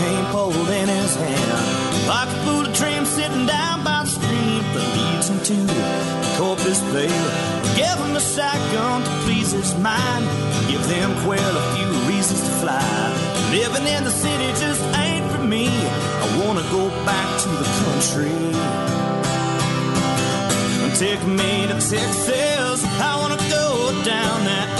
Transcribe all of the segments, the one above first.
cane pole in his hand. Like a fool dream sitting down by the stream that leads him to the Corpus Bay. Give him a shotgun to please his mind. Give them quail a few reasons to fly. Living in the city just ain't for me. I wanna go back to the country. Take me to Texas. I wanna go down that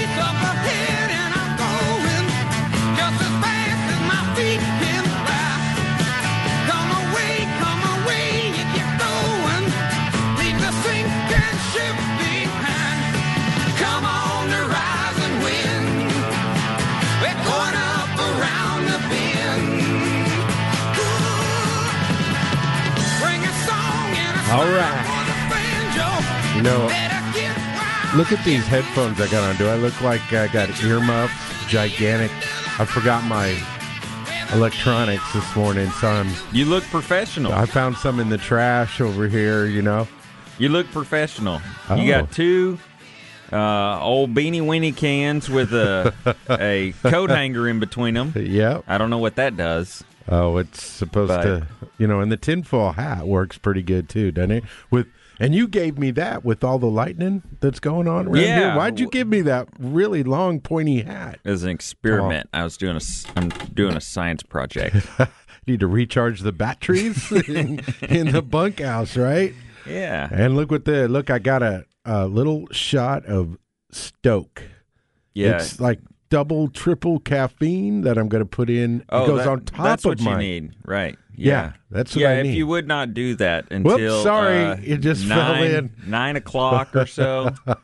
All right. for the banjo. You know, Better get wild. look at these headphones I got on. Do I look like I got earmuffs? Gigantic. I forgot my electronics this morning, so I'm, You look professional. I found some in the trash over here. You know, You look professional. Oh. You got two uh, old beanie weenie cans with a a coat hanger in between them. yep. I don't know what that does. Oh, it's supposed But- to, you know, and the tinfoil hat works pretty good too, doesn't it? With and you gave me that with all the lightning that's going on around Yeah. here. Why'd you give me that really long pointy hat? As an experiment, I was doing a I'm doing a science project. Need to recharge the batteries in, in the bunkhouse, right? yeah. And look what the look. I got a, a little shot of Stoke. Yeah. It's like double, triple caffeine that I'm going to put in. oh, it goes that- on top that's of what mine. you need, right? Yeah, that's what yeah. If you would not do that until Whoops, sorry, uh, it just fell in. nine o'clock or so.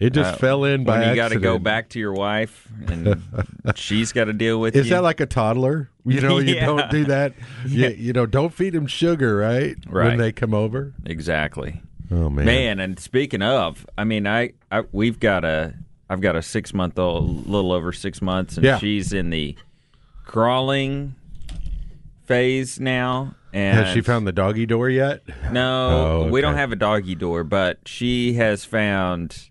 It just uh, fell in by you got to go back to your wife and she's got to deal with Is you. that like a toddler? You know, you Yeah. don't do that. You, you know, don't feed them sugar, right? Right. When they come over. exactly? Oh man, Man, and speaking of, I mean, I, I we've got a I've got a six month old, little over six months, and Yeah. she's in the crawling phase now. And has she found the doggy door yet? No, Oh, we don't have a doggy door, but she has found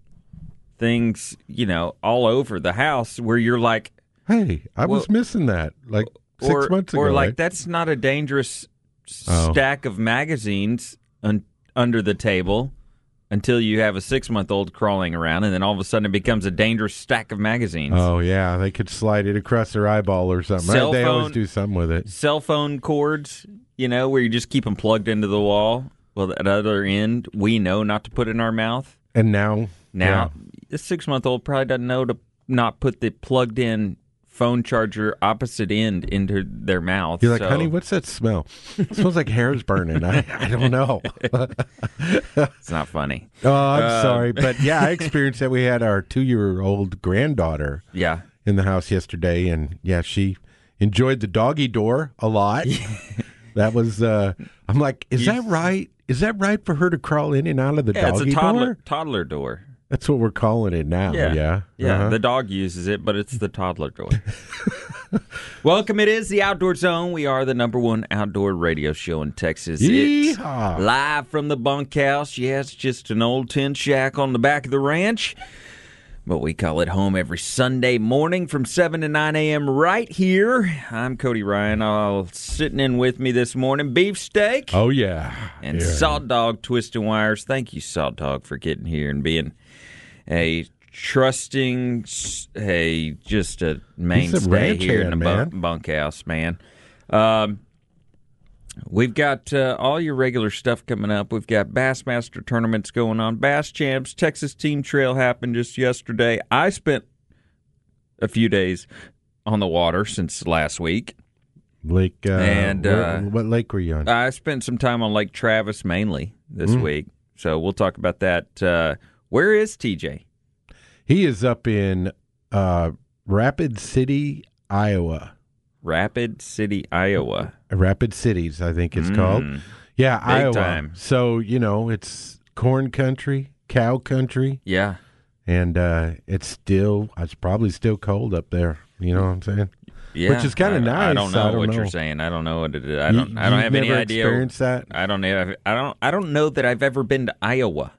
things, you know, all over the house where you're like, Hey, I was missing that like six or, months ago. or like right? that's not a dangerous Oh. stack of magazines un- under the table until you have a six month old crawling around, and then all of a sudden it becomes a dangerous stack of magazines. Oh yeah, they could slide it across their eyeball or something. Cell they always do something with it. Cell phone cords, you know, where you just keep them plugged into the wall. Well, at other end, we know not to put in our mouth. And now, Now, a six month old probably doesn't know to not put the plugged in phone charger opposite end into their mouth. you're like, So- honey, what's that smell? it smells like hair's burning. I, I don't know. It's not funny. oh, I'm Uh, sorry, but yeah, I experienced that. We had our two year old granddaughter Yeah. in the house yesterday, and yeah, she enjoyed the doggy door a lot. that was, uh, I'm like, is that right? Is that right for her to crawl in and out of the Yeah, it's doggy a toddler door? toddler door. That's what we're calling it now. Yeah, yeah. Yeah, Uh-huh. the dog uses it, but it's the toddler door. Welcome. It is the Outdoor Zone. We are the number one outdoor radio show in Texas. It's Yeehaw. live from the bunkhouse. Yes, just an old tin shack on the back of the ranch. But we call it home every Sunday morning from 7 to 9 a.m. right here. I'm Cody Ryan. All sitting in with me this morning, beefsteak Oh yeah, and yeah. Salt Dog Twisting Wires. Thank you, Salt Dog, for getting here and being a trusting, a just a mainstay here in the man. bunkhouse, man. Um, we've got uh, all your regular stuff coming up. We've got Bassmaster tournaments going on, Bass Champs, Texas Team Trail happened just yesterday. I spent a few days on the water since last week. Lake. Uh, And, where- uh, what lake were you on? I spent some time on Lake Travis mainly this Mm. week, so we'll talk about that. Uh, where is TJ? he is up in uh, Rapid City, Iowa. Rapid City, Iowa. Rapid Cities, I think it's called. Mm. Yeah, Big Iowa. time. So you know, it's corn country, cow country, Yeah, and uh, it's still it's probably still cold up there. You know what I'm saying? yeah. Which is kinda I- I don't know I don't what know. you're saying. I don't know what it is. I don't. I don't have any idea. Experienced that? I don't know. I don't. I don't know that I've ever been to Iowa.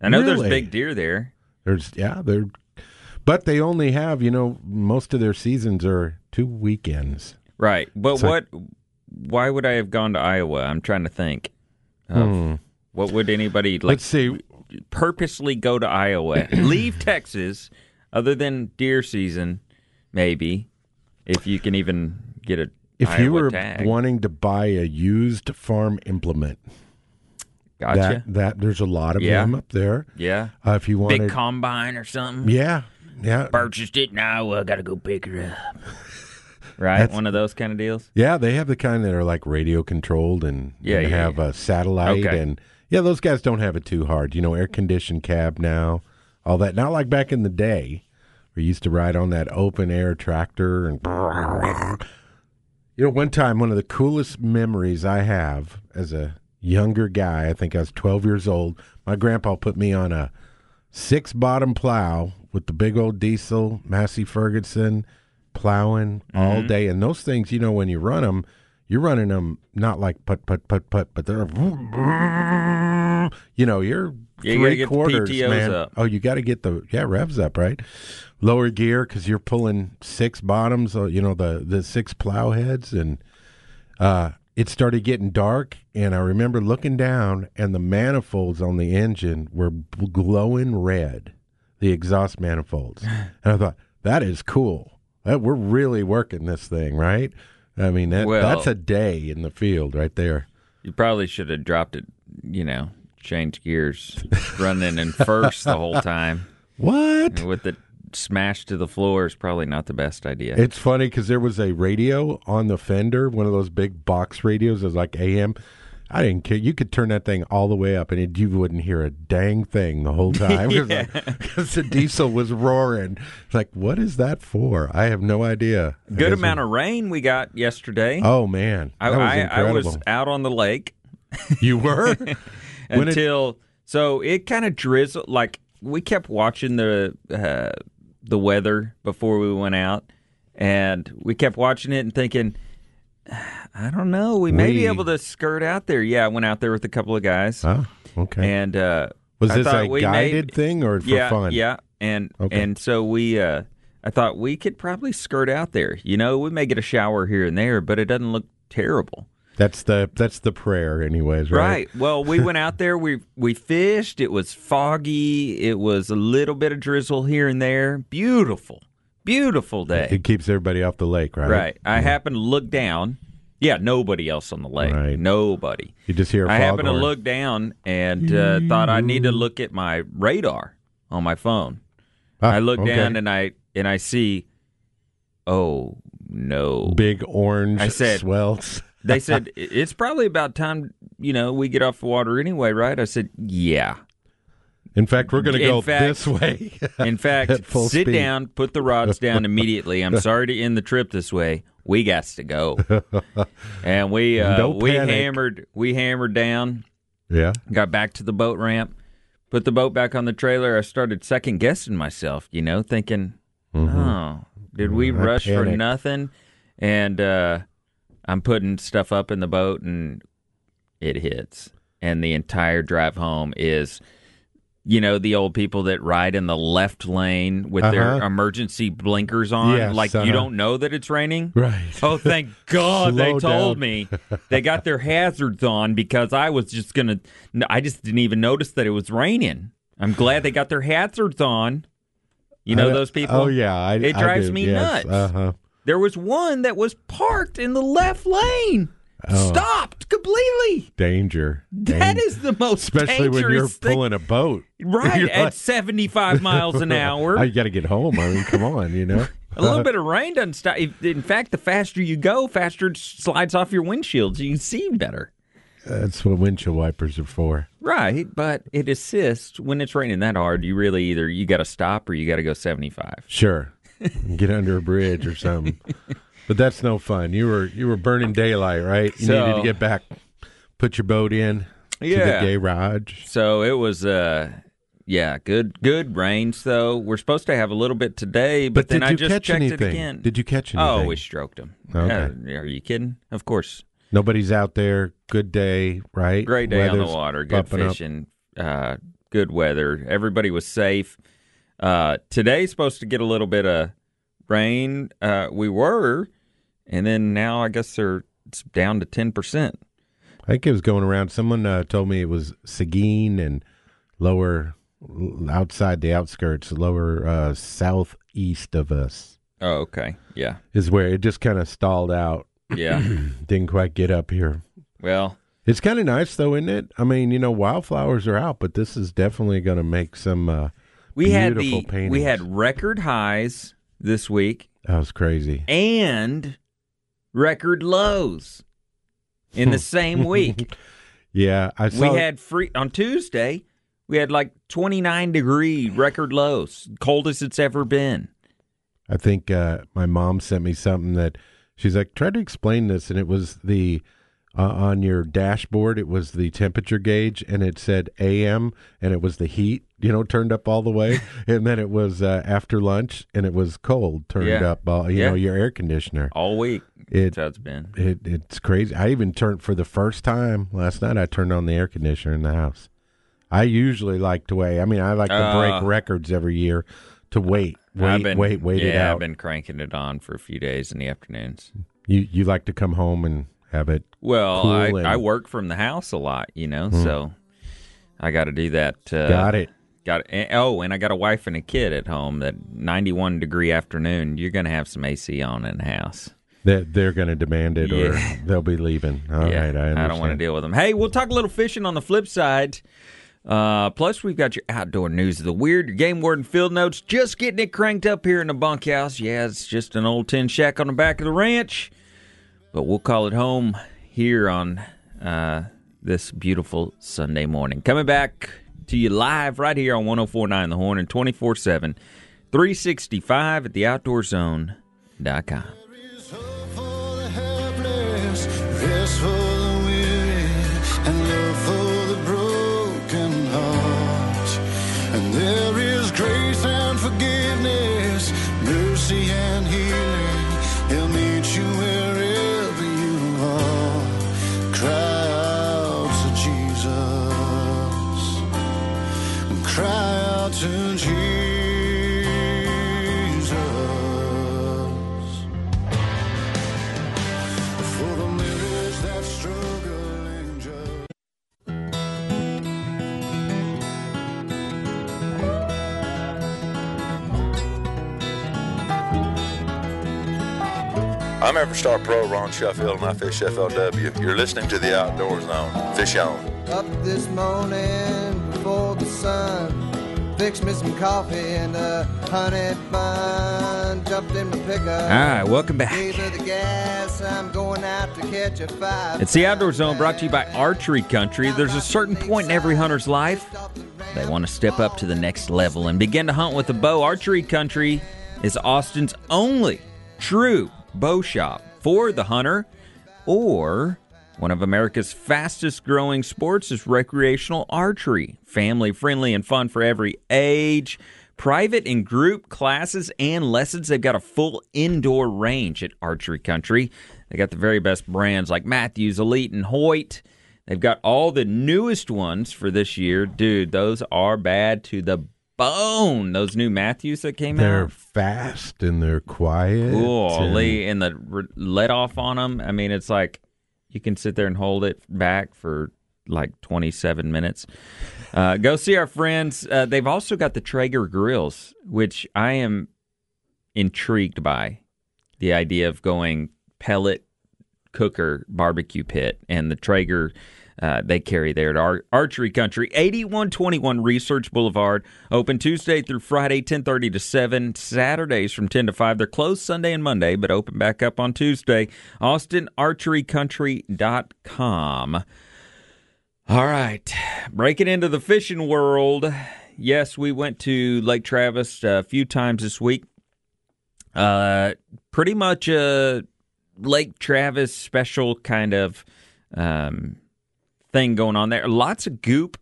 I know Really? there's big deer there. There's yeah, they're, but they only have you know most of their seasons are two weekends. Right. But It's like- what? Why would I have gone to Iowa? I'm trying to think. Hmm. What would anybody like? Let's see. purposely go to Iowa, leave Texas, other than deer season, maybe, if you can even get a If Iowa you were tag. wanting to buy a used farm implement, gotcha, that that there's a lot of Yeah. them up there. yeah, Uh, if you wanted, big combine or something. yeah, yeah, Purchased it in Iowa, got to go pick her up. Right, one of those kind of deals. yeah. They have the kind that are like radio controlled and, Yeah, and yeah, have a satellite Okay. and yeah, those guys don't have it too hard. You know, air conditioned cab now, all that. Not like back in the day, we used to ride on that open air tractor and. You know, one time, one of the coolest memories I have as a younger guy, I think I was 12 years old, my grandpa put me on a six bottom plow with the big old diesel, Massey Ferguson, plowing all Mm-hmm. day. And those things, you know, when you run them, you're running them not like put, put, put, put, but they're, you know, you're Yeah, you three the quarters, man. up. Oh, you got to get the yeah revs up, right? Lower gear because you're pulling six bottoms, uh, you know the the six plow heads, and uh, it started getting dark. And I remember looking down, and the manifolds on the engine were glowing red, the exhaust manifolds, and I thought that is cool. That we're really working this thing, right? I mean, that, Well- that's a day in the field right there. You probably should have dropped it. You know, change gears, running in first the whole time What? with it smashed to the floor is probably not the best idea. It's funny because there was a radio on the fender, one of those big box radios, it was like AM. I didn't care. You could turn that thing all the way up, and it, you wouldn't hear a dang thing the whole time because the diesel was roaring. It's like, what is that for? I have no idea. Good amount we- of rain we got yesterday. Oh man, I, was I, I was out on the lake you were When it- until so it kind of drizzled. Like we kept watching the uh, the weather before we went out, and we kept watching it and thinking, I don't know, we may be able to skirt out there. Yeah, I went out there with a couple of guys, oh, okay. and uh, was I this a guided made- thing or for yeah, fun? Yeah, and Okay. and so we, uh, I thought we could probably skirt out there. You know, we may get a shower here and there, but it doesn't look terrible. That's the that's the prayer, anyways, right? Right. Well, we went out there. We we fished. It was foggy. It was a little bit of drizzle here and there. Beautiful, beautiful day. It keeps everybody off the lake, right? Right. I happened to look down. Yeah, nobody else on the lake. Right. Nobody. You just hear. a I happened to look down and uh, thought I need to look at my radar on my phone. Ah, I look okay. down and I and I see. Oh no! big orange I said- swells. They said it's probably about time. You know, we get off the water anyway, right? I said, yeah. In fact, we're going to go fact- this way. In fact, sit speed. down, put the rods down immediately. I'm sorry to end the trip this way. We got to go, and we uh, No we hammered we hammered down. yeah. Got back to the boat ramp, put the boat back on the trailer. I started second guessing myself, you know, thinking, oh, did we Mm-hmm. I rush for nothing? And uh, I'm putting stuff up in the boat, and it hits, and the entire drive home is. You know the old people that ride in the left lane with their Uh-huh. emergency blinkers on, Yes, like uh-huh. you don't know that it's raining. Right. Oh, thank God they told me. They got their hazards on because I was just going to, I just didn't even notice that it was raining. I'm glad they got their hazards on. You know those people? Oh yeah, I, It drives do, me yes. nuts. Uh-huh. There was one that was parked in the left lane. Oh. Stopped completely. Danger. That Dang- is the most especially when you're dangerous thing. pulling a boat. right You're at like- 75 miles an oh, hour. Oh, you got to get home. I mean, come on, you know. A little uh, bit of rain doesn't stop. In fact, the faster you go, faster it slides off your windshield, so you can see better. That's what windshield wipers are for. Right, but it assists when it's raining that hard. You really either you got to stop or you got to go seventy five. Sure, get under a bridge or something. but that's no fun. You were you were burning daylight, right? You So- needed to get back, put your boat in to Yeah. the garage. So it was, uh yeah, good good rains though. We're supposed to have a little bit today, but, But then did I just catch checked anything? it again. Did you catch anything? Oh, we stroked them. Okay. are you kidding? Of course. Nobody's out there. Good day, right? Great day on the water. Good fishing. Uh, good weather. Everybody was safe. Uh, today's supposed to get a little bit of rain. Uh, we were, and then now I guess they're it's down to ten percent. I think it was going around. Someone uh, told me it was Seguin and lower outside the outskirts, lower uh, southeast of us Oh, okay. Yeah. is where it just kind of stalled out. Yeah. Didn't quite get up here. well, It's kind of nice though, isn't it? I mean, you know, wildflowers are out, but this is definitely going to make some. Uh, we had the Beautiful paintings. we had record highs this week that was crazy. and record lows in the same week. Yeah, I saw. We had free on Tuesday. We had like 29 degree record lows, coldest it's ever been. I think uh, my mom sent me something that she's like, try to explain this, and it was the uh, on your dashboard. It was the temperature gauge, and it said AM, and it was the heat, you know, turned up all the way, and then it was uh, after lunch, and it was cold, turned Yeah. up, all, you Yeah. know, your air conditioner. All week. It, it's been. it it's crazy. I even turned for the first time last night. I turned on the air conditioner in the house. I usually like to wait. I mean, I like to Uh, break records every year to wait, wait, been, wait, wait yeah, it out. I've been cranking it on for a few days in the afternoons. You you like to come home and have it. Well, Cool I, and- I work from the house a lot, you know, so I got to do that. Uh, Got it. Got it. Oh, and I got a wife and a kid at home. That 91 degree afternoon, you're going to have some AC on in the house. That they're going to demand it, Yeah. or they'll be leaving. All right, yeah, I understand. don't want to deal with them. Hey, we'll talk a little fishing on the flip side. Uh, plus, we've got your outdoor news of the weird, your game warden field notes, just getting it cranked up here in the bunkhouse. Yeah, it's just an old tin shack on the back of the ranch, but we'll call it home here on uh, this beautiful Sunday morning. Coming back to you live right here on 1049 The Horn and 24 7, 365 at theoutdoorzone.com. There's I'm Everstar Pro Ron Sheffield and I fish FLW. You're listening to the Outdoor Zone. Fish on. Up this morning before the sun. Fix me some coffee and a honey bun. Jumped in my pickup. All right, welcome back. The gas. I'm going out to catch a five. It's the Outdoor Zone brought to you by Archery Country. There's a certain point in every hunter's life they want to step up to the next level and begin to hunt with a bow. Archery Country is Austin's only true bow shop for the hunter or one of America's fastest growing sports is recreational archery. Family friendly and fun for every age. Private and group classes and lessons. They've got a full indoor range at Archery Country. They got the very best brands like Mathews, Elite, and Hoyt. They've got all the newest ones for this year. Dude, those are bad to the bone. Those new Mathews that came out. They're fast and they're quiet. and- Holy, and the re- let off on them. I mean, it's like you can sit there and hold it back for like 27 minutes. Uh, go see our friends. Uh, they've also got the Traeger grills, which I am intrigued by. The idea of going pellet cooker barbecue pit, and the Traeger uh, they carry there at Ar- Archery Country, 8121 Research Boulevard. Open Tuesday through Friday, 10:30 to 7. Saturdays from 10 to 5. They're closed Sunday and Monday, but open back up on Tuesday. AustinArcheryCountry.com. All right, breaking into the fishing world. Yes, we went to Lake Travis a few times this week. Uh, pretty much a Lake Travis special kind of um, thing going on there. Lots of goop,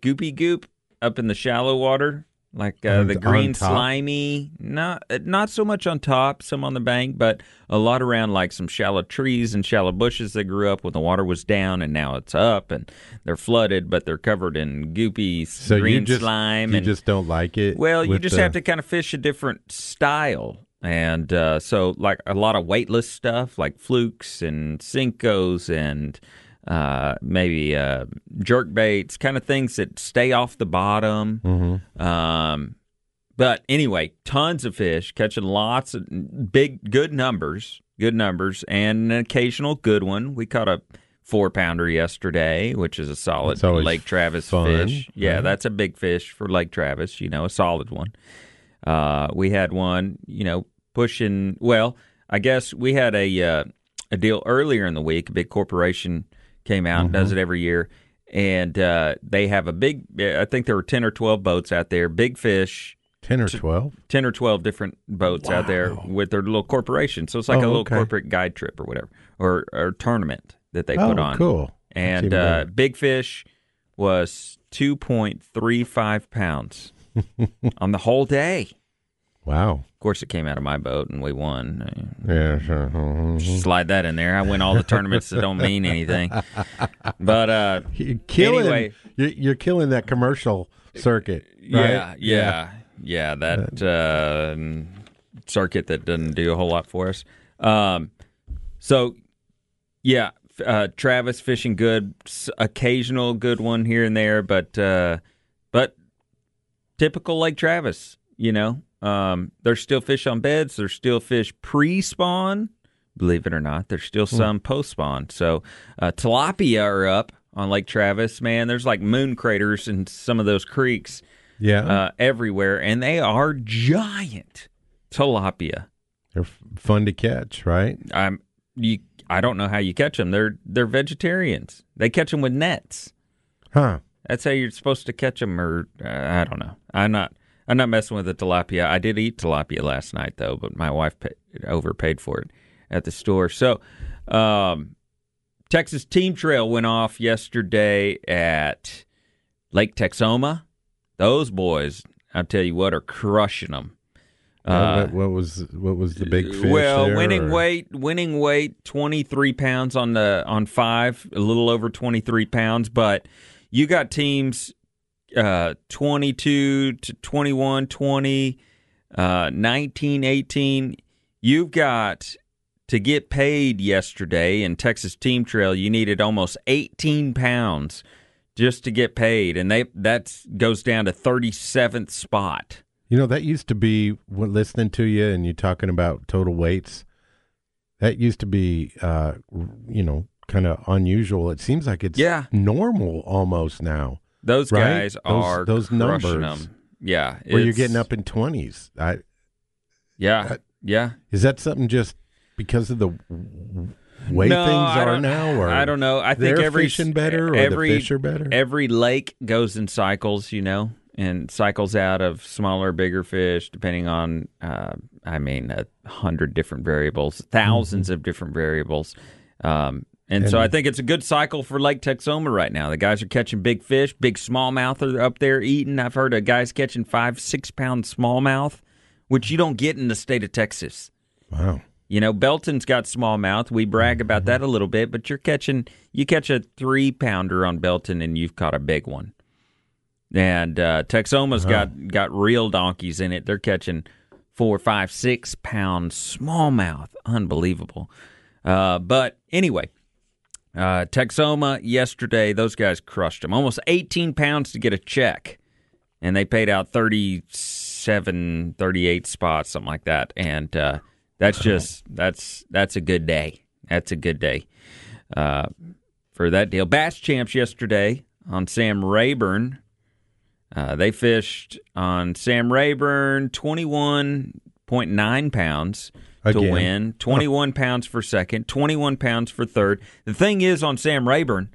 goopy goop up in the shallow water, like uh, the green slimy. Not not so much on top, some on the bank, but a lot around like some shallow trees and shallow bushes that grew up when the water was down, and now it's up, and they're flooded, but they're covered in goopy So green you just slime. you and just don't like it. well, you just the- have to kind of fish a different style. And uh, so, like a lot of weightless stuff, like flukes and Senkos and uh, maybe uh, jerk baits, kind of things that stay off the bottom. Mm-hmm. Um, but anyway, tons of fish, catching lots of big, good numbers, good numbers, and an occasional good one. We caught a four pounder yesterday, which is a solid Lake Travis fun, fish. Yeah, right? that's a big fish for Lake Travis. You know, a solid one. Uh, we had one, you know, pushing. Well, I guess we had a uh, a deal earlier in the week. A big corporation came out, Mm-hmm. does it every year, and uh, they have a big. I think there were ten or twelve boats out there, big fish. ten or twelve. 10 or 12 different boats out there with their little corporation. So it's like Oh, a little okay. corporate guide trip or whatever, or, or tournament that they oh, put on. cool. And uh. Big Fish was 2.35 pounds on the whole day. wow. Of course, it came out of my boat and we won. Yeah, sure. Mhm. Slide that in there. I win all the tournaments that don't mean anything. But uh, You're killing. Anyway. you're, killing that commercial circuit. Yeah, right? yeah, yeah. That uh, circuit that doesn't do a whole lot for us. Um, so, yeah, uh, Travis fishing good, occasional good one here and there, but uh, but typical Lake Travis. You know, um, there's still fish on beds. There's still fish pre-spawn. Believe it or not, there's still some post-spawn. So uh, tilapia are up on Lake Travis. Man, there's like moon craters in some of those creeks Yeah. uh, everywhere, and they are giant tilapia. They're f- fun to catch, right? I'm you. I don't know how you catch them. They're they're vegetarians. They catch them with nets. Huh. That's how you're supposed to catch them. Or uh, I don't know. I'm not. I'm not messing with the tilapia. I did eat tilapia last night though, but my wife paid, overpaid for it at the store. So, um, Texas Team Trail went off yesterday at Lake Texoma. Those boys, I tell you what, are crushing them. What- what, what was what was the big fish? Uh, Well, there, winning or- weight, winning weight, twenty three pounds on the on five, a little over twenty three pounds. But you got teams uh, twenty two to 21, 20, uh, 19, 18. You've got to get paid yesterday in Texas Team Trail. You needed almost eighteen pounds just to get paid, and they that goes down to thirty seventh spot. You know, that used to be when listening to you and you talking about total weights. That used to be, uh, you know, kind of unusual. It seems like it's Yeah. normal almost now, Those Right? guys Those- are those numbers. 'em. Yeah, where you're getting up in twenties. I Yeah, Uh, yeah. is that something just because of the way No, things are now, or I don't know. I think every fishing better, or every the fish are better. every lake goes in cycles, you know, and cycles out of smaller, bigger fish, depending on, uh, I mean, a hundred different variables, 1000s of different variables. Um, and, so I think it's a good cycle for Lake Texoma right now. The guys are catching big fish, big smallmouth are up there eating. I've heard of guys catching five, six pound smallmouth, which you don't get in the state of Texas. wow. You know, Belton's got smallmouth. We brag about that a little bit, but you're catching you catch a three pounder on Belton and you've caught a big one. And uh, Texoma's got got real donkeys in it. They're catching four, five, six pound smallmouth. Unbelievable. Uh, but anyway, uh, Texoma yesterday, those guys crushed them. Almost 18 pounds to get a check. And they paid out 37, 38 spots, something like that. And uh, that's just, that's that's a good day. That's a good day uh, for that deal. Bass champs yesterday on Sam Rayburn. Uh, they fished on Sam Rayburn 21.9 pounds to win, 21 pounds for second, 21 pounds for third. The thing is, on Sam Rayburn,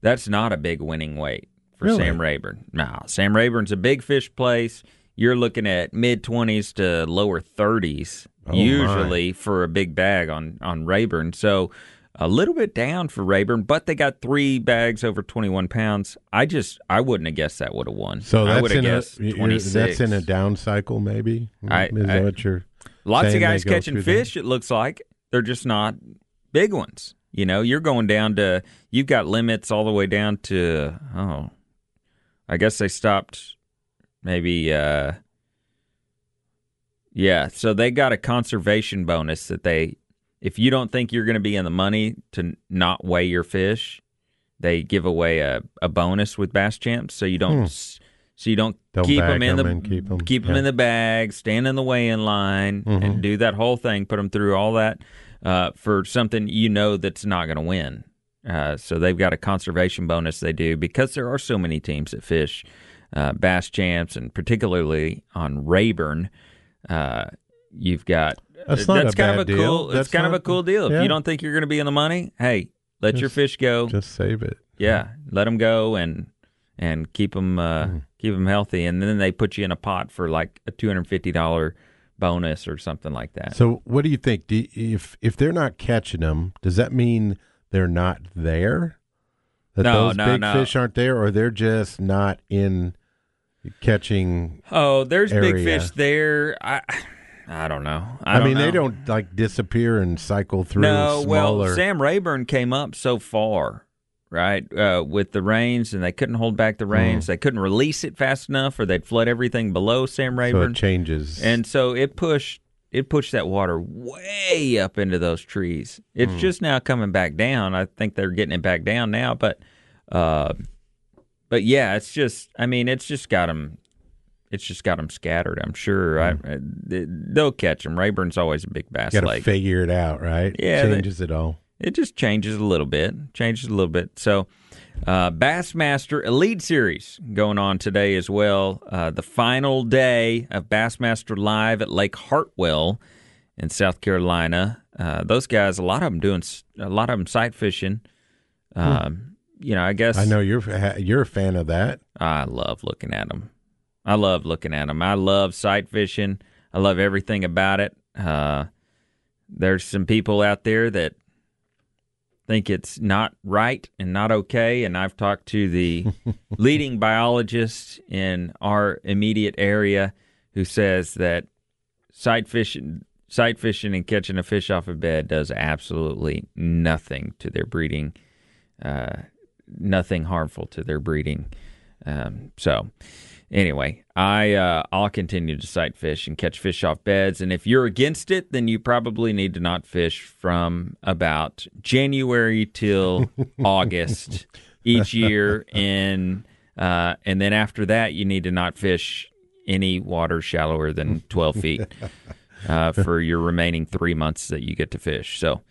that's not a big winning weight for Really? Sam Rayburn. No, Sam Rayburn's a big fish place. You're looking at mid 20s to lower 30s Oh, my. usually for a big bag on on Rayburn. So a little bit down for Rayburn, but they got three bags over 21 pounds. I just I wouldn't have guessed that would have won. So I that's would have in a guessed you're- 26. that's in a down cycle, maybe. I- Is I- that what you're Lots of guys catching that? fish. It looks like they're just not big ones. You know, you're going down to you've got limits all the way down to oh, I guess they stopped maybe. uh Yeah, so they got a conservation bonus that they, if you don't think you're going to be in the money to not weigh your fish, they give away a, a bonus with Bass Champs, so you don't. Hmm. s So you don't, Don't keep them in the keep 'em, keep 'em yeah. in the bag, stand in the weigh-in line, Mhm. and do that whole thing. Put them through all that uh, for something you know that's not going to win. Uh, so they've got a conservation bonus they do because there are so many teams that fish uh, bass champs, and particularly on Rayburn, uh, you've got That's not a kind of a deal. cool. That's It's kind of a cool deal. If you don't think you're going to be in the money, hey, let your fish go. just save it. Yeah, let them go and and keep them uh, Hmm. keep them healthy, and then they put you in a pot for like a two hundred fifty dollar bonus or something like that. So, what do you think? Do you- if if they're not catching them, does that mean they're not there? That No, those no, big no. fish aren't there, or they're just not in catching. oh, there's big fish there. I I don't know. I, I, don't mean, they don't like disappear and cycle through. No, well. Sam Rayburn came up so far, right, uh, with the rains, and they couldn't hold back the Hmm. rains. They couldn't release it fast enough, or they'd flood everything below Sam Rayburn. so it changes. And so it pushed it pushed that water way up into those trees. It's Hmm. just now coming back down. I think they're getting it back down now, but uh, but yeah, it's just I mean, it's just got them. It's just got them scattered. I'm sure I, I- they- they'll catch them. Rayburn's always a big bass got to figure it out, right? Yeah, they- changes it all. It just changes a little bit. Changes a little bit. So, uh, Bassmaster Elite Series going on today as well. Uh, the final day of Bassmaster Live at Lake Hartwell in South Carolina. Uh, those guys, a lot of them doing a lot of them sight fishing. Um, You know, I guess I know you're you're a fan of that. I love looking at them. I love looking at them. I love sight fishing. I love everything about it. Uh, there's some people out there that think it's not right and not okay. And I've talked to the leading biologist in our immediate area who says that sight fishing, sight fishing, and catching a fish off a bed does absolutely nothing to their breeding. Uh, nothing harmful to their breeding. Um, so, anyway, I uh, I'll continue to sight fish and catch fish off beds. And if you're against it, then you probably need to not fish from about January till August each year. In uh, and then after that, you need to not fish any water shallower than 12 feet uh, for your remaining three months that you get to fish. So,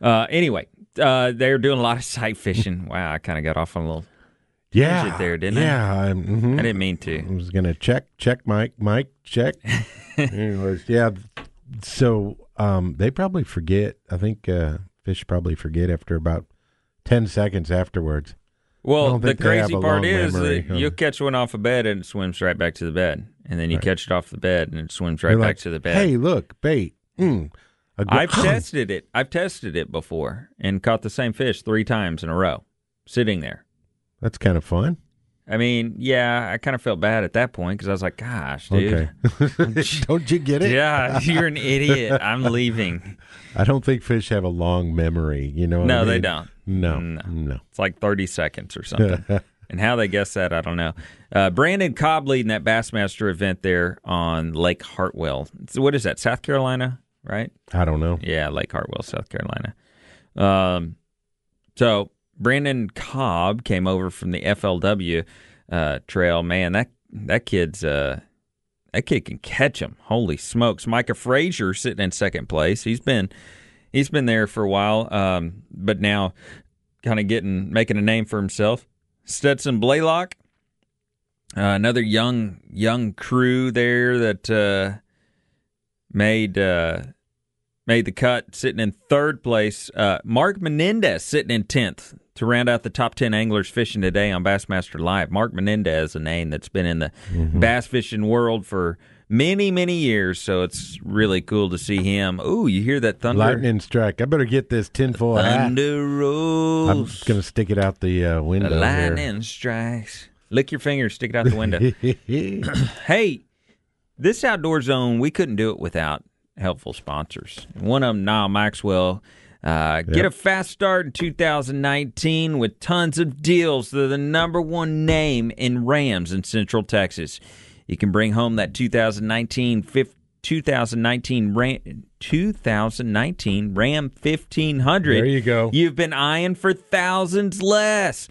uh, anyway, uh, they're doing a lot of sight fishing. Wow, I kind of got off on a little. Yeah, there, didn't I? yeah, I'm, mhm. I didn't mean to. I was gonna check, check, Mike, Mike, check. Anyways, yeah. So um, they probably forget. I think uh, fish probably forget after about ten seconds afterwards. Well, the crazy part is that you'll catch one off a bed and it swims right back to the bed, and then you Right. catch it off the bed and it swims right They're back like, to the bed. Hey, look, bait. Mm, gr- I've tested it. I've tested it before and caught the same fish three times in a row, sitting there. That's kind of fun. I mean, yeah, I kind of felt bad at that point because I was like, "Gosh, dude, Okay. Don't you get it? yeah, you're an idiot. I'm leaving." I don't think fish have a long memory. You know? what No, I they don't. No, No. no. It's like 30 seconds or something. and how they guess that, I don't know. Uh, Brandon Cobb leading that Bassmaster event there on Lake Hartwell. So what is that, South Carolina, right? I don't know. Yeah, Lake Hartwell, South Carolina. Um, so Brandon Cobb came over from the FLW uh, trail. Man, that that kid's uh, that kid can catch him. Holy smokes! Micah Frazier sitting in second place. He's been He's been there for a while, um, but now kind of getting making a name for himself. Stetson Blaylock, uh, another young young crew there that uh, made uh, made the cut, sitting in third place. Uh, Mark Menendez sitting in tenth to round out the top ten anglers fishing today on Bassmaster Live. Mark Menendez, a name that's been in the bass fishing world for many many years, so it's really cool to see him. Ooh, you hear that thunder? Lightning strike. I better get this tinfoil hat. Thunder rolls. I'm going to stick it out the uh, The window here. lightning strikes. Lick your fingers, stick it out the window. hey, this outdoor zone, we couldn't do it without helpful sponsors. One of them, Nyle Maxwell. Uh, Get a fast start in 2019 with tons of deals. They're the number one name in Rams in Central Texas. You can bring home that 2019 2019 Ram, 2019 Ram 1500. There you go. You've been eyeing for thousands less.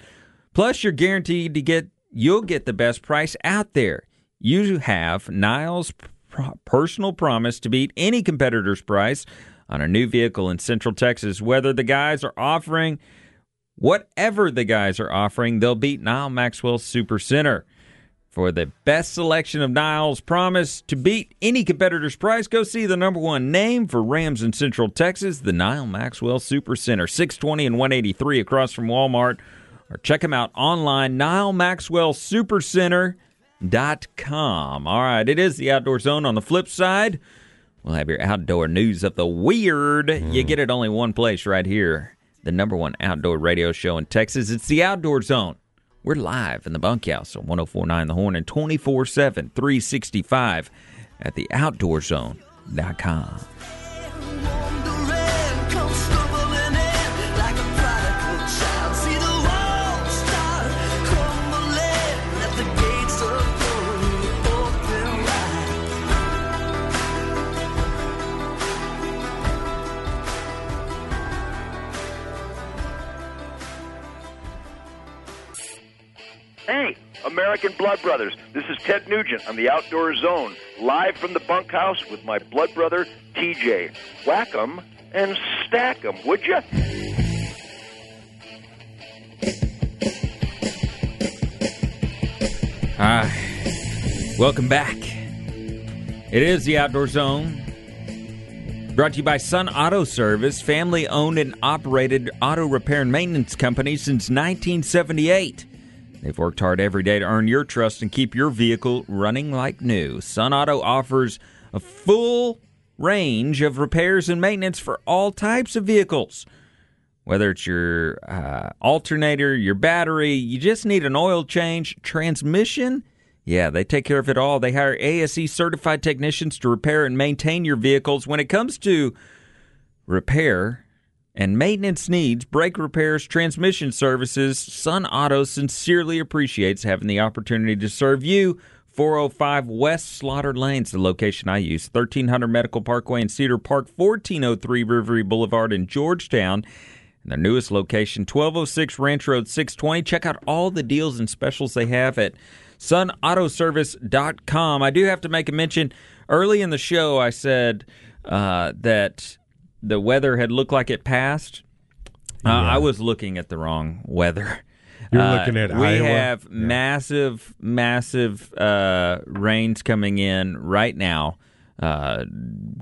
Plus, you're guaranteed to get you'll get the best price out there. You have Nyle's pro- personal promise to beat any competitor's price on a new vehicle in Central Texas. Whether the guys are offering whatever the guys are offering, they'll beat Nyle Maxwell Super Center. For the best selection of Nyle's promise to beat any competitor's price, go see the number one name for Rams in Central Texas, the Nyle Maxwell Super Center, 620 and 183 across from Walmart. Or check them out online, NyleMaxwellSuperCenter.com. All right, it is the Outdoor Zone. On the flip side, we'll have your outdoor news of the weird. You hmm. get it only one place right here. The number one outdoor radio show in Texas. It's the Outdoor Zone. We're live in the bunkhouse on 1049 The Horn and 24 7, 365 at the Hey, American Blood Brothers. This is Ted Nugent on the Outdoor Zone, live from the bunkhouse with my blood brother, TJ. Whack 'em and stack 'em, would you? Hi. Welcome back. It is the Outdoor Zone. Brought to you by Sun Auto Service, family owned and operated auto repair and maintenance company since 1978. They've worked hard every day to earn your trust and keep your vehicle running like new. Sun Auto offers a full range of repairs and maintenance for all types of vehicles. Whether it's your uh, alternator, your battery, you just need an oil change, transmission. Yeah, they take care of it all. They hire ASE certified technicians to repair and maintain your vehicles. When it comes to repair and maintenance needs, brake repairs, transmission services, Sun Auto sincerely appreciates having the opportunity to serve you. 405 West Slaughter Lanes, the location I use. 1300 Medical Parkway in Cedar Park, 1403 Rivery Boulevard in Georgetown. And their newest location, 1206 Ranch Road 620. Check out all the deals and specials they have at sunautoservice.com. I do have to make a mention. Early in the show, I said uh, that the weather had looked like it passed. Uh, I was looking at the wrong weather. You're Uh, looking at we Iowa? have Yeah. massive, massive uh, rains coming in right now. Uh,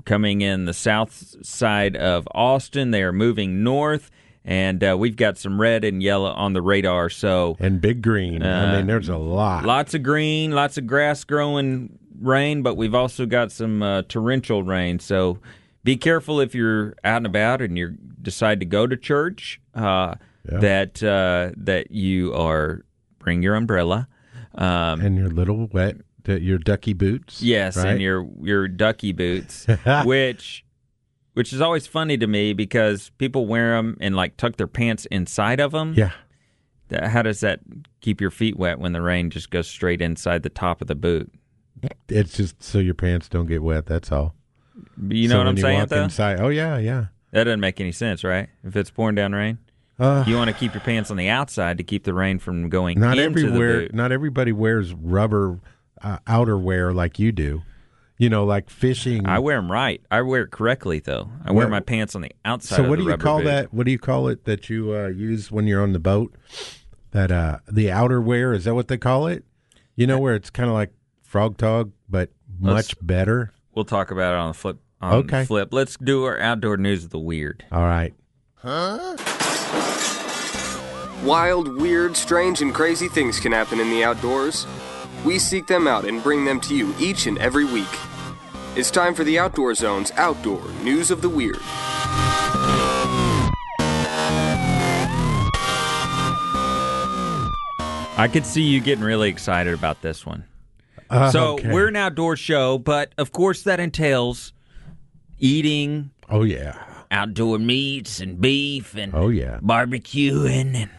coming in the south side of Austin, they are moving north, and uh, we've got some red and yellow on the radar. So and big green. I Uh, mean, there's a lot. lots of green, lots of grass growing rain, but we've also got some uh, torrential rain. So be careful if you're out and about and you decide to go to church. Uh, Yeah. That uh, that you are bring your umbrella. Um, and your little wet, your ducky boots. Yes, right? and your your ducky boots, which which is always funny to me because people wear them and like tuck their pants inside of them. yeah. How does that keep your feet wet when the rain just goes straight inside the top of the boot? It's just so your pants don't get wet. That's all. You know So what I'm saying, though? Inside, oh yeah, yeah. That doesn't make any sense, right? If it's pouring down rain, Uh, you want to keep your pants on the outside to keep the rain from going not into everywhere. Not everybody wears rubber uh, outerwear like you do. You know, like fishing. I wear them right. I wear it correctly though. I wear What- my pants on the outside. so what do you call boot. that? What do you call it that you uh, use when you're on the boat? That uh, the outer wear is that what they call it? You know where it's kind of like frog tog, but much better. We'll talk about it on the flip. On Okay. the flip. Let's do our outdoor news of the weird. All right. Huh? Wild, weird, strange, and crazy things can happen in the outdoors. We seek them out and bring them to you each and every week. It's time for the Outdoor Zone's Outdoor News of the Weird. I could see you getting really excited about this one. Uh, so okay. we're an outdoor show, but of course that entails eating Oh yeah. outdoor meats and beef and Oh yeah. barbecuing and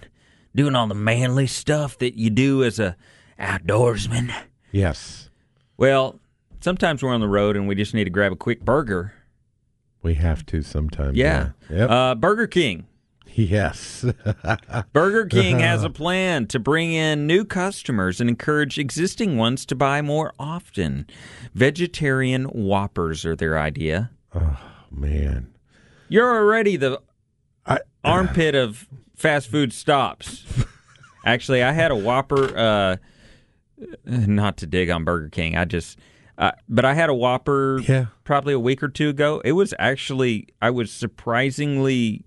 doing all the manly stuff that you do as a outdoorsman. Yes. Well, sometimes we're on the road and we just need to grab a quick burger. We have to sometimes. Yeah. Yeah. Yep. Uh, burger King. Yes. Burger King has a plan to bring in new customers and encourage existing ones to buy more often. Vegetarian Whoppers are their idea. Oh, man. You're already the I, armpit of fast food stops. Actually, I had a Whopper. Uh, not to dig on Burger King, I just, uh, but I had a Whopper Yeah. probably a week or two ago. It was actually, I was surprisingly,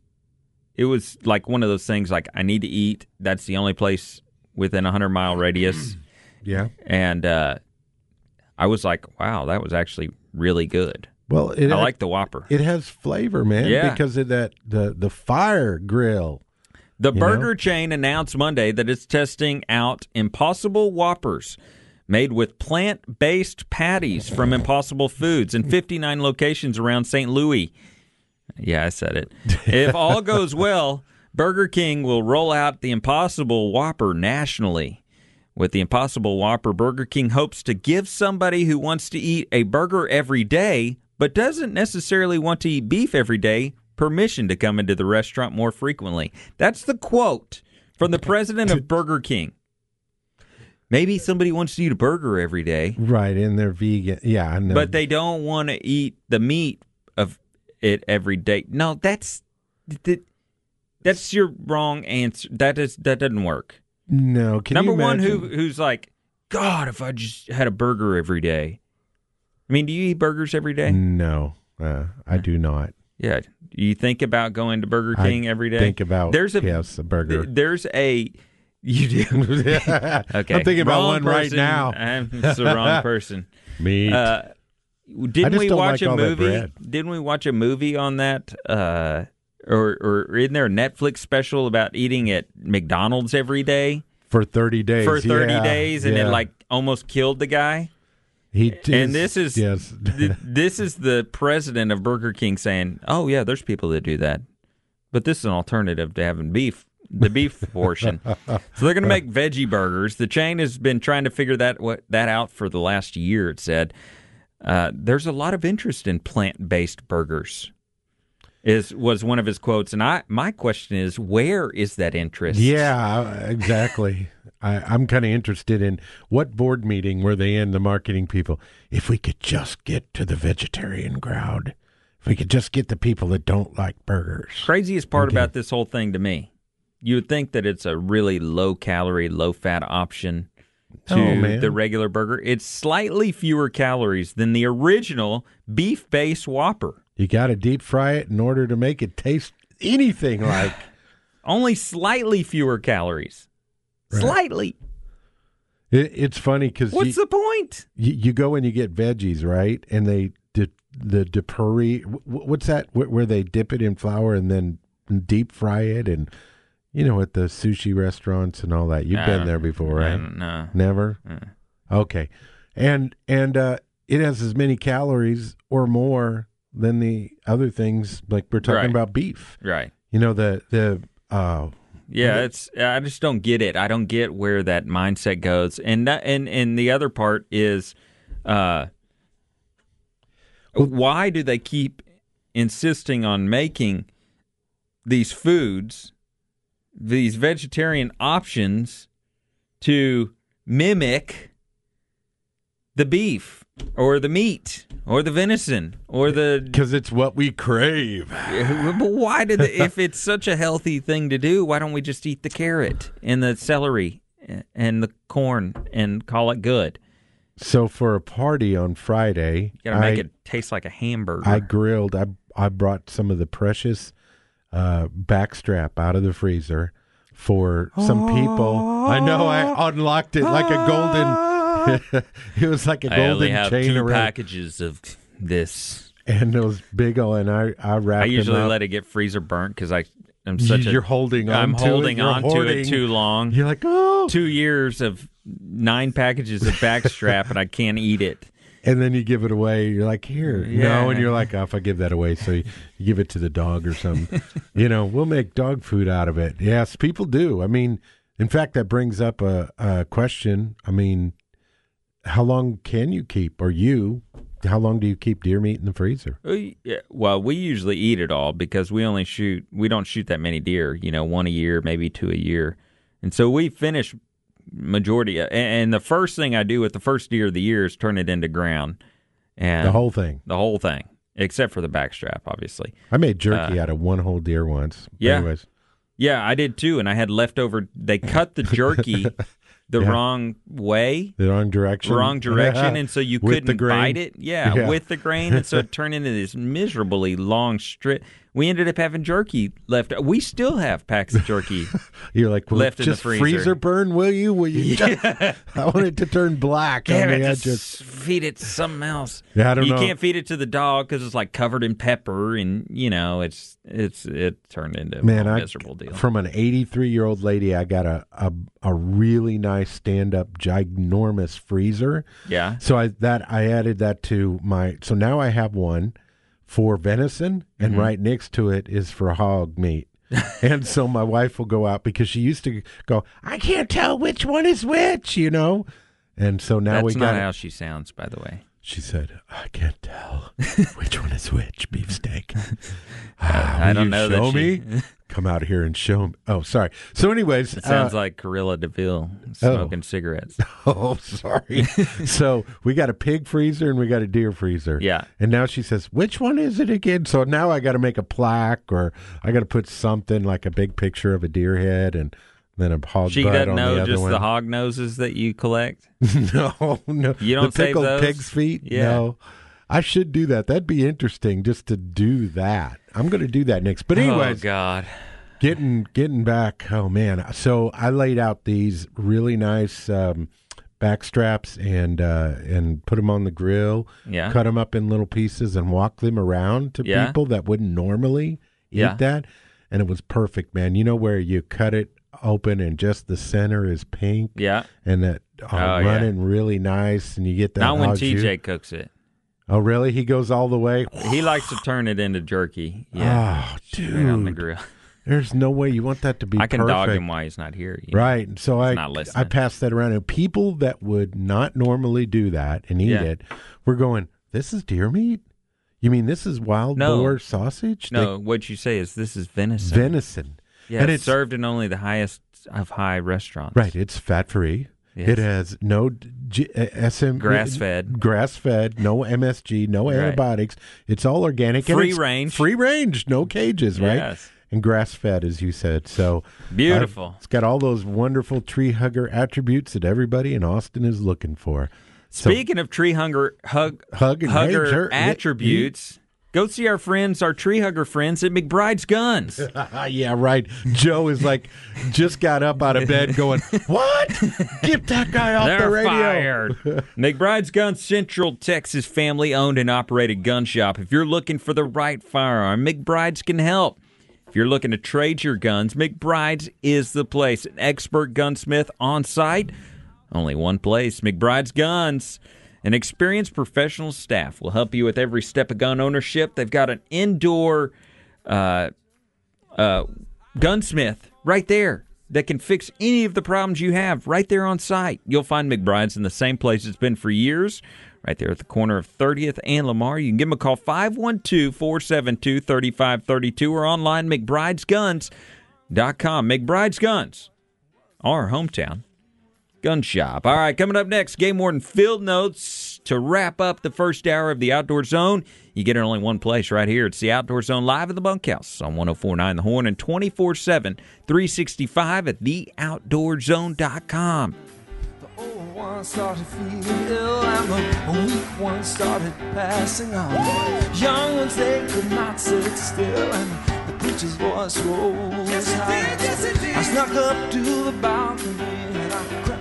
it was like one of those things. Like I need to eat. That's the only place within a hundred mile radius, Yeah. and uh, I was like, wow, that was actually really good. Well, it I like the Whopper. it has flavor, man. Yeah. Because of that the the fire grill. The burger know? chain announced Monday that it's testing out Impossible Whoppers made with plant based patties from Impossible Foods in 59 locations around St. Louis. Yeah, I said it. If all goes well, Burger King will roll out the Impossible Whopper nationally. With the Impossible Whopper, Burger King hopes to give somebody who wants to eat a burger every day but doesn't necessarily want to eat beef every day permission to come into the restaurant more frequently. That's the quote from the president of Burger King. Maybe somebody wants to eat a burger every day, Right, and they're vegan. Yeah, I know. but they don't want to eat the meat it every day. No, that's that, that's your wrong answer. That is that doesn't work. no. Can Number one, who who's like, God, if I just had a burger every day. I mean, do you eat burgers every day? No, uh, I do not. Yeah. Do you think about going to Burger I King every day? Think about there's a yes, a burger. There's a you do. okay, I'm thinking about Wrong one right now. I'm it's the wrong person. Me. Uh, I didn't we watch like a movie? Didn't we watch a movie on that? Uh, or or isn't there a Netflix special about eating at McDonald's every day for 30 days. for 30 yeah, days, and yeah. it like almost killed the guy? he and this is yes. th- this is the president of Burger King saying, "Oh yeah, there's people that do that, but this is an alternative to having beef, the beef portion." So they're going to make veggie burgers. The chain has been trying to figure that what that out for the last year. It said uh, there's a lot of interest in plant based burgers. Is was one of his quotes, and I my question is, where is that interest? yeah, exactly. I, I'm kind of interested in what board meeting were they in, the marketing people? If we could just get to the vegetarian crowd, if we could just get the people that don't like burgers. Craziest part Okay. about this whole thing to me, you would think that it's a really low calorie, low fat option Oh, to Oh, the regular burger. It's slightly fewer calories than the original beef based Whopper. You got to deep fry it in order to make it taste anything like. Only slightly fewer calories. Slightly. It, it's funny because What's you, the point? you, you go and you get veggies, right? And they di- the dipuri. wh- What's that? Wh- Where they dip it in flour and then deep fry it, and you know, at the sushi restaurants and all that. You've been there before, I right? don't. Never. Uh. Okay, and and uh, it has as many calories or more than the other things. Like we're talking Right. about beef. Right. You know the the uh, Yeah, it's I just don't get it. I don't get where that mindset goes. And that, and and the other part is uh why do they keep insisting on making these foods these vegetarian options to mimic the beef or the meat or the venison or the Because it's what we crave. but why did the, if it's such a healthy thing to do why don't we just eat the carrot and the celery and the corn and call it good So for a party on Friday, you gotta make I- it taste like a hamburger I grilled. I I brought some of the precious uh, backstrap out of the freezer for some people. I know I unlocked it like a golden. it was like a I only golden have chain two around, packages of this and it was big. ol- And I I wrapped. I usually them up. let it get freezer burnt because I am such a You're holding on. I'm to it, holding you're on to it too long. You're like oh, Two years of nine packages of backstrap and I can't eat it. And then you give it away. You're like here, Yeah. no, and you're like, oh, if I give that away, so you, you give it to the dog or something. you know, we'll make dog food out of it. Yes, people do. I mean, in fact, that brings up a, a question. I mean, how long can you keep, or you? How long do you keep deer meat in the freezer? Uh, yeah, Well, we usually eat it all because we only shoot. We don't shoot that many deer. You know, one a year, maybe two a year, and so we finish majority. And, and the first thing I do with the first deer of the year is turn it into ground, and The whole thing. the whole thing, except for the backstrap, obviously. I made jerky Uh, out of one whole deer once. Yeah. Anyways, Yeah, I did too, and I had leftover. They cut the jerky the Yeah. wrong way. the wrong direction. wrong direction, and so you With couldn't bite it. Yeah, Yeah. with the grain, and so it turned into this miserably long strip. We ended up having jerky left. We still have packs of jerky. You're like, well, Left in the just freezer. burn, will you? Will you? just- I want it to turn black Damn on it! the Just feed it to something else. Yeah, I don't you know. can't feed it to the dog because it's like covered in pepper, and you know it's it's it turned into Man, a I miserable deal. from an 83 year old lady, I got a, a a really nice stand up ginormous freezer. yeah, So I that I added that to my. So now I have one for venison, Mm-hmm. and right next to it is for hog meat. and so my wife will go out because she used to go. I can't tell which one is which, you know. And so now that's we got. That's not how she sounds, by the way. She said, "I can't tell which one is which beefsteak." I don't know that Show she- me. Come out here and show me. Oh, sorry. So, anyways, It sounds uh, like Cruella Deville smoking cigarettes. oh, sorry. so we got a pig freezer and we got a deer freezer. Yeah. And now she says, "Which one is it again?" So now I got to make a plaque, or I got to put something like a big picture of a deer head and then a hog She butt doesn't on know the just one. the hog noses that you collect. no, no. You don't the save pickled those? pig's feet. Yeah. No, I should do that. That'd be interesting just to do that. I'm going to do that next. But anyways, oh God, getting getting back. Oh man, so I laid out these really nice um, back straps and uh, and put them on the grill. Yeah. cut them up in little pieces and walk them around to Yeah. people that wouldn't normally eat Yeah. that, and it was perfect, man. You know where you cut it open and just the center is pink yeah. and that uh, Oh, yeah. running really nice, and you get that. Not when. TJ cooks it. Oh, really? He goes all the way. He likes to turn it into jerky. Yeah, Oh, Straight on the grill. There's no way you want that to be. I can dog him while he's not here. you know. Right. And so I not listening. I passed that around, and people that would not normally do that and eat Yeah. it were going, "This is deer meat? You mean this is wild No. boar sausage? No, what you say is this is venison. venison. Yeah, and it's served in only the highest of high restaurants. right. It's fat free. Yes. It has no G- uh, SM Grass-fed. grass fed, no MSG, no Right. antibiotics. It's all organic, and Free range. free range, no cages, right? Yes. And grass fed, as you said. So Beautiful. uh, it's got all those wonderful tree hugger attributes that everybody in Austin is looking for. So- Speaking of tree hunger, hug, Hug hugger attributes, go see our friends, our tree hugger friends at McBride's Guns. yeah, right. Joe is like just got up out of bed going, What? Get that guy off They're the radio. fired. McBride's Guns, Central Texas family owned and operated gun shop. If you're looking for the right firearm, McBride's can help. If you're looking to trade your guns, McBride's is the place. An expert gunsmith on site. Only one place, McBride's Guns. An experienced professional staff will help you with every step of gun ownership. They've got an indoor uh, uh, gunsmith right there that can fix any of the problems you have right there on site. You'll find McBride's in the same place it's been for years, right there at the corner of 30th and Lamar. You can give them a call 512 472 3532 or online McBride'sGuns.com. McBride's Guns, our hometown gun shop. All right, coming up next, Game Warden Field Notes. to wrap up the first hour of the Outdoor Zone. You get it only one place right here. It's the Outdoor Zone live at the bunkhouse on 1049 The Horn and 24 7, 365 at theoutdoorzone.com. old one started feeling ill and the weak ones started passing on. Young ones they could not sit still and the preacher's voice rose high. I snuck up to the balcony and I crept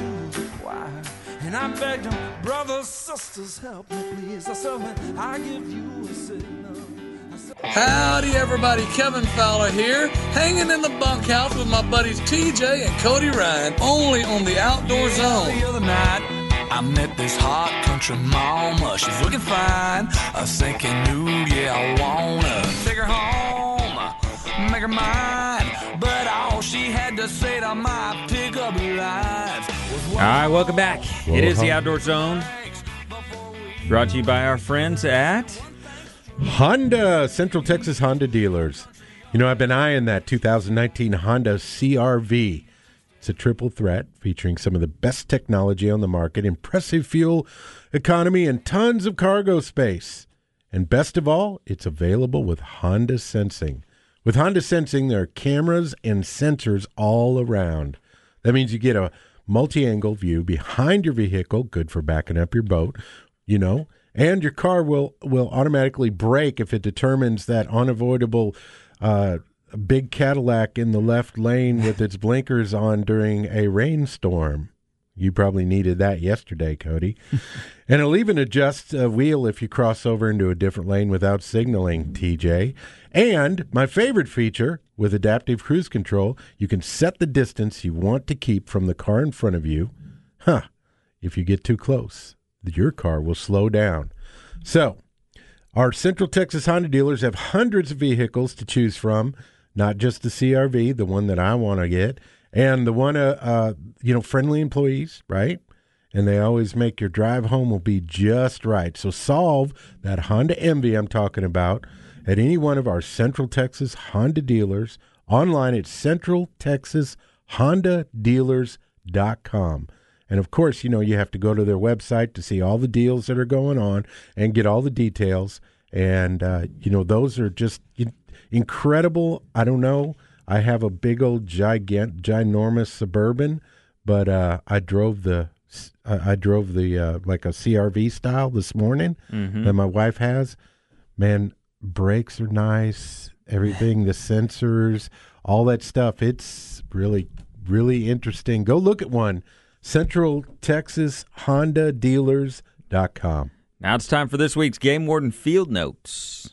into the. And I begged them, brothers, sisters, help me please. I said, when I give you a signal. Howdy, everybody. Kevin Fowler here, hanging in the bunkhouse with my buddies TJ and Cody Ryan, only on the Outdoor Zone. The other night, I met this hot country mama. She's looking fine. I was thinking, ooh, yeah, I wanna take her home, make her mine. But all she had to say to my pickup lines was, All right, welcome back. It is the? Outdoor Zone, brought to you by our friends at. Honda, Central Texas Honda dealers. You know, I've been eyeing that 2019 Honda CRV. It's a triple threat featuring some of the best technology on the market, impressive fuel economy, and tons of cargo space. And best of all, it's available with Honda Sensing. With Honda Sensing, there are cameras and sensors all around. That means you get a multi angle view behind your vehicle, good for backing up your boat, you know, and your car will, will automatically brake if it determines that unavoidable uh, big Cadillac in the left lane with its blinkers on during a rainstorm. You probably needed that yesterday, Cody. and it'll even adjust a wheel if you cross over into a different lane without signaling, TJ. And my favorite feature with adaptive cruise control, you can set the distance you want to keep from the car in front of you. Huh. If you get too close, your car will slow down. So, our Central Texas Honda dealers have hundreds of vehicles to choose from, not just the CRV, the one that I want to get, and the one, uh, uh, you know, friendly employees, right? And they always make your drive home will be just right. So solve that Honda envy I'm talking about at any one of our Central Texas Honda dealers online at centraltexashondadealers.com. And of course, you know, you have to go to their website to see all the deals that are going on and get all the details. And, uh, you know, those are just incredible. I don't know. I have a big old gigant, ginormous suburban, but uh, I drove the. I I drove the uh, like a CRV style this morning that my wife has. Man, brakes are nice. Everything, the sensors, all that stuff. It's really, really interesting. Go look at one. Central Texas Honda Dealers.com. Now it's time for this week's Game Warden Field Notes.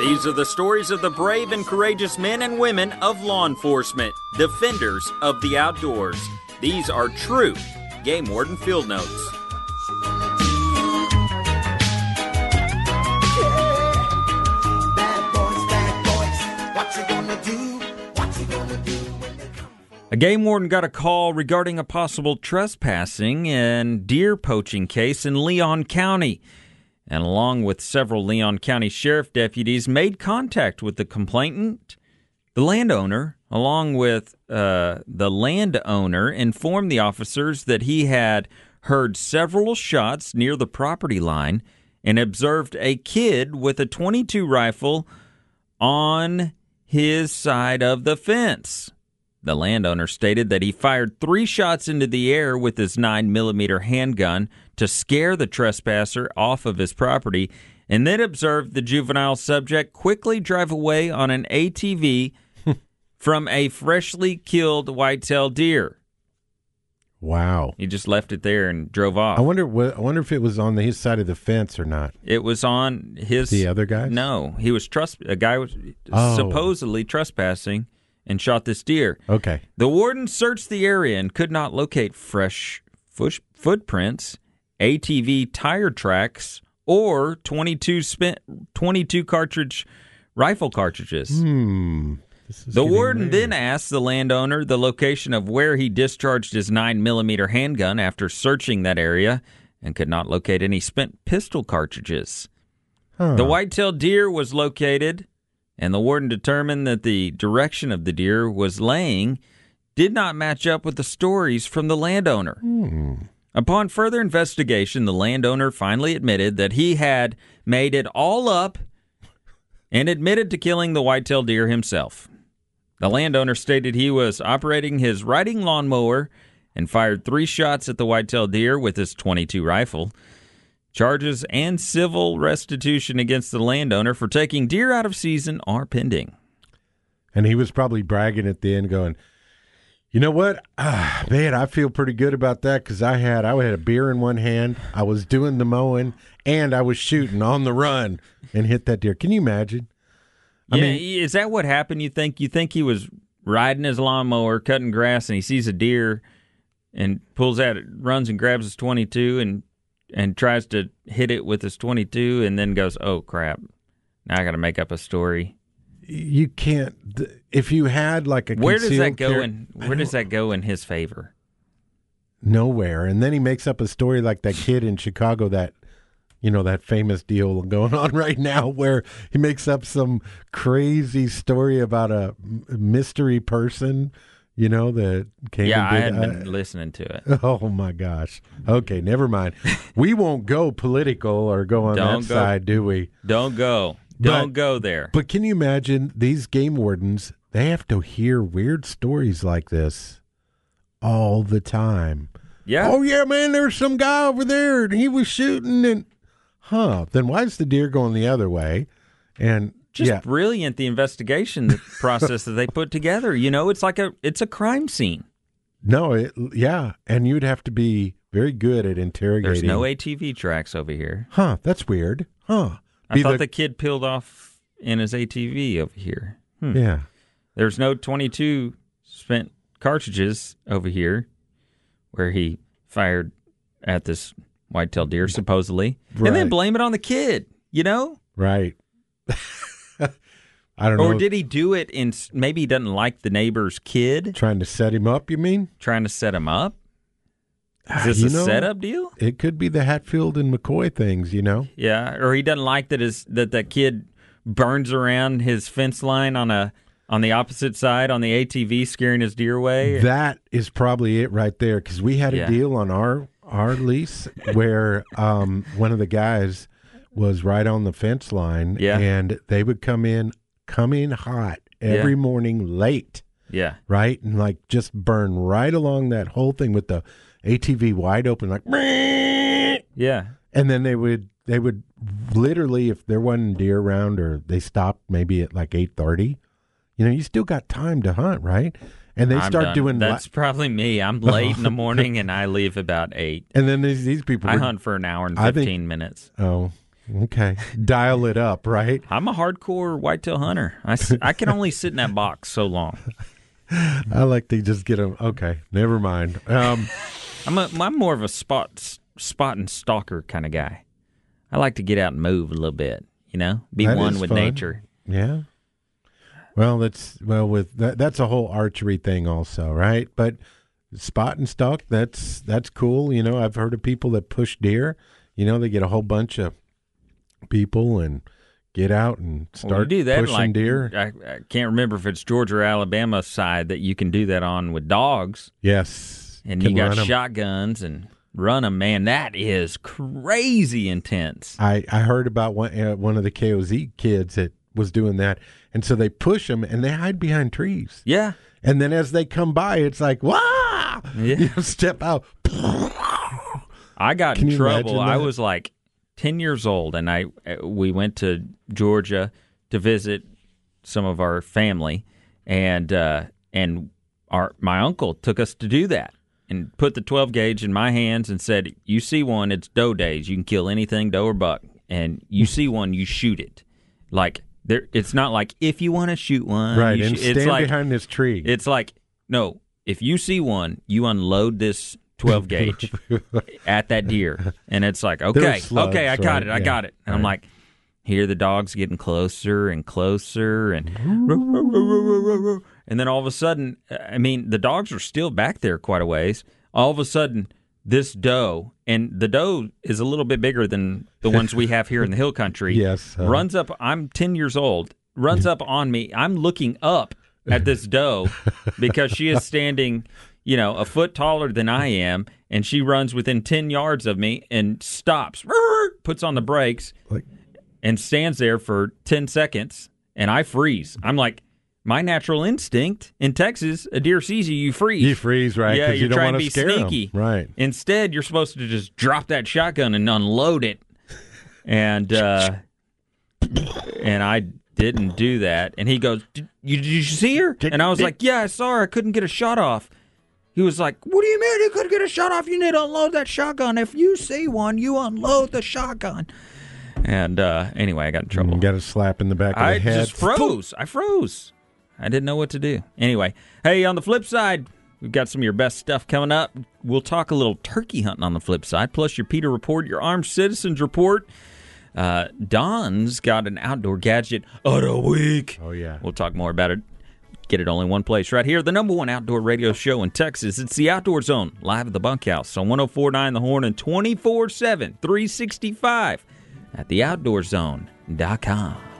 These are the stories of the brave and courageous men and women of law enforcement, defenders of the outdoors. These are true Game Warden Field Notes. A game warden got a call regarding a possible trespassing and deer poaching case in Leon County. And along with several Leon County sheriff deputies, made contact with the complainant. The landowner, along with uh, the landowner, informed the officers that he had heard several shots near the property line and observed a kid with a 22 rifle on his side of the fence. The landowner stated that he fired three shots into the air with his 9mm handgun to scare the trespasser off of his property and then observed the juvenile subject quickly drive away on an ATV from a freshly killed whitetail deer. Wow. He just left it there and drove off. I wonder. What, I wonder if it was on the, his side of the fence or not. It was on his. The other guy? No, he was trust. A guy was Oh. supposedly trespassing and shot this deer. Okay. The warden searched the area and could not locate fresh foot, footprints, ATV tire tracks, or 22 spent 22 cartridge rifle cartridges. Hmm. The warden rare. then asked the landowner the location of where he discharged his 9mm handgun after searching that area and could not locate any spent pistol cartridges. Huh. The whitetail deer was located and the warden determined that the direction of the deer was laying did not match up with the stories from the landowner. Upon further investigation, the landowner finally admitted that he had made it all up and admitted to killing the whitetail deer himself. The landowner stated he was operating his riding lawnmower and fired three shots at the whitetail deer with his 22 rifle. Charges and civil restitution against the landowner for taking deer out of season are pending. And he was probably bragging at the end, going, "You know what, ah, man, I feel pretty good about that because I had I had a beer in one hand, I was doing the mowing, and I was shooting on the run and hit that deer. Can you imagine? I yeah, mean- is that what happened? You think you think he was riding his lawnmower, cutting grass, and he sees a deer, and pulls out, runs and grabs his twenty two, and and tries to hit it with his twenty two, and then goes, "Oh crap! Now I got to make up a story." You can't. If you had like a Where does that go car- in? Where does that go in his favor? nowhere. And then he makes up a story like that kid in Chicago that you know that famous deal going on right now where he makes up some crazy story about a mystery person, you know, that came yeah, I and had did, been uh, listening to it. Oh my gosh. Okay, never mind. we won't go political or go on Don't that go. side, do we? Don't go. But- Don't go there. But can you imagine these game wardens? They have to hear weird stories like this all the time. Yeah. Oh yeah, man. There's some guy over there, and he was shooting, and huh? Then why is the deer going the other way? And just yeah, brilliant the investigation process that they put together. You know, it's like a it's a crime scene. no, it, yeah, and you'd have to be very good at interrogating. There's no ATV tracks over here. Huh? That's weird. Huh? I thought the- the kid peeled off in his ATV over here. Hmm. Yeah. There's no 22 spent cartridges over here where he fired at this whitetail deer supposedly, and then blame it on the kid. You know, Right. I don't or know. Or did he do it in? Maybe he doesn't like the neighbor's kid, trying to set him up? You mean? trying to set him up. Is Ah, this you a know, setup deal? It could be the Hatfield and McCoy things. You know. Yeah, or he doesn't like that his that that kid burns around his fence line on a on the opposite side on the ATV, scaring his deer away. That is probably it right there because we had a Yeah. deal on our our lease where um, one of the guys was right on the fence line, Yeah. and they would come in come in hot every Yeah. morning late, yeah, right, and like just burn right along that whole thing with the ATV wide open, like, yeah, and then they would they would literally if there wasn't deer around or they stopped maybe at like eight thirty, you know, you still got time to hunt, right? And they I'm start done. doing That's probably me. I'm late in the morning and I leave about eight. And then these these people. I were- hunt for an hour and I think- fifteen minutes. Oh, okay. Dial it up, right? I'm a hardcore whitetail hunter. I, s- I can only sit in that box so long. I like to just get them. Okay, never mind. Um, I'm a, I'm more of a spot spot and stalker kind of guy. I like to get out and move a little bit. You know, be That one is with fun. nature. yeah. Well, that's well with that. That's a whole archery thing, also, right? But spot and stalk. That's that's cool. You know, I've heard of people that push deer. You know, they get a whole bunch of people and get out and start you do that pushing like deer. I, I can't remember if it's Georgia or Alabama side that you can do that on with dogs. Yes, and you got shotguns and run them. Man, that is crazy intense. I, I heard about one uh, one of the KOZ kids that was doing that, and so they push them and they hide behind trees. Yeah, and then as they come by, it's like wow, Yeah. you step out. I got Can in trouble. I was like ten years old, and I we went to Georgia to visit some of our family, and uh, and our my uncle took us to do that. And put the 12 gauge in my hands and said, "You see one, it's doe days. You can kill anything, doe or buck. And you see one, you shoot it. Like there, it's not like if you want to shoot one, right, you and it's stand like, behind this tree. It's like no, if you see one, you unload this 12 gauge at that deer, and it's like okay, slugs, okay, I got right? it, I Yeah, got it, and I'm like, here the dogs getting closer and closer, and and then all of a sudden, I mean, the dogs are still back there quite a ways. All of a sudden, this doe, and the doe is a little bit bigger than the ones we have here in the hill country. Yes, uh. runs up. I'm 10 years old, runs up on me. I'm looking up at this doe because she is standing, you know, a foot taller than I am, and she runs within 10 yards of me and stops, puts on the brakes, and stands there for 10 seconds, and I freeze. I'm like, my natural instinct in Texas, a deer sees you, you freeze. You freeze, right? Yeah, you're you don't trying to be sneaky. Right. Instead, you're supposed to just drop that shotgun and unload it. And uh, and I didn't do that. And he goes, "Did you, did you see her?" And I was like, "Yeah, I saw her. I couldn't get a shot off." He was like, "What do you mean you couldn't get a shot off? You need to unload that shotgun. If you see one, you unload the shotgun." And uh, anyway, I got in trouble. You got a slap in the back of I the head. I just froze. I froze. I didn't know what to do. Anyway, hey, on the flip side, we've got some of your best stuff coming up. We'll talk a little turkey hunting on the flip side, plus your Peter report, your armed citizens report. Uh, Don's got an outdoor gadget of the week. Oh yeah. We'll talk more about it. Get it only one place right here, the number one outdoor radio show in Texas. It's the Outdoor Zone, live at the bunkhouse on 1049 The Horn and 24 7, 365 at theoutdoorzone.com.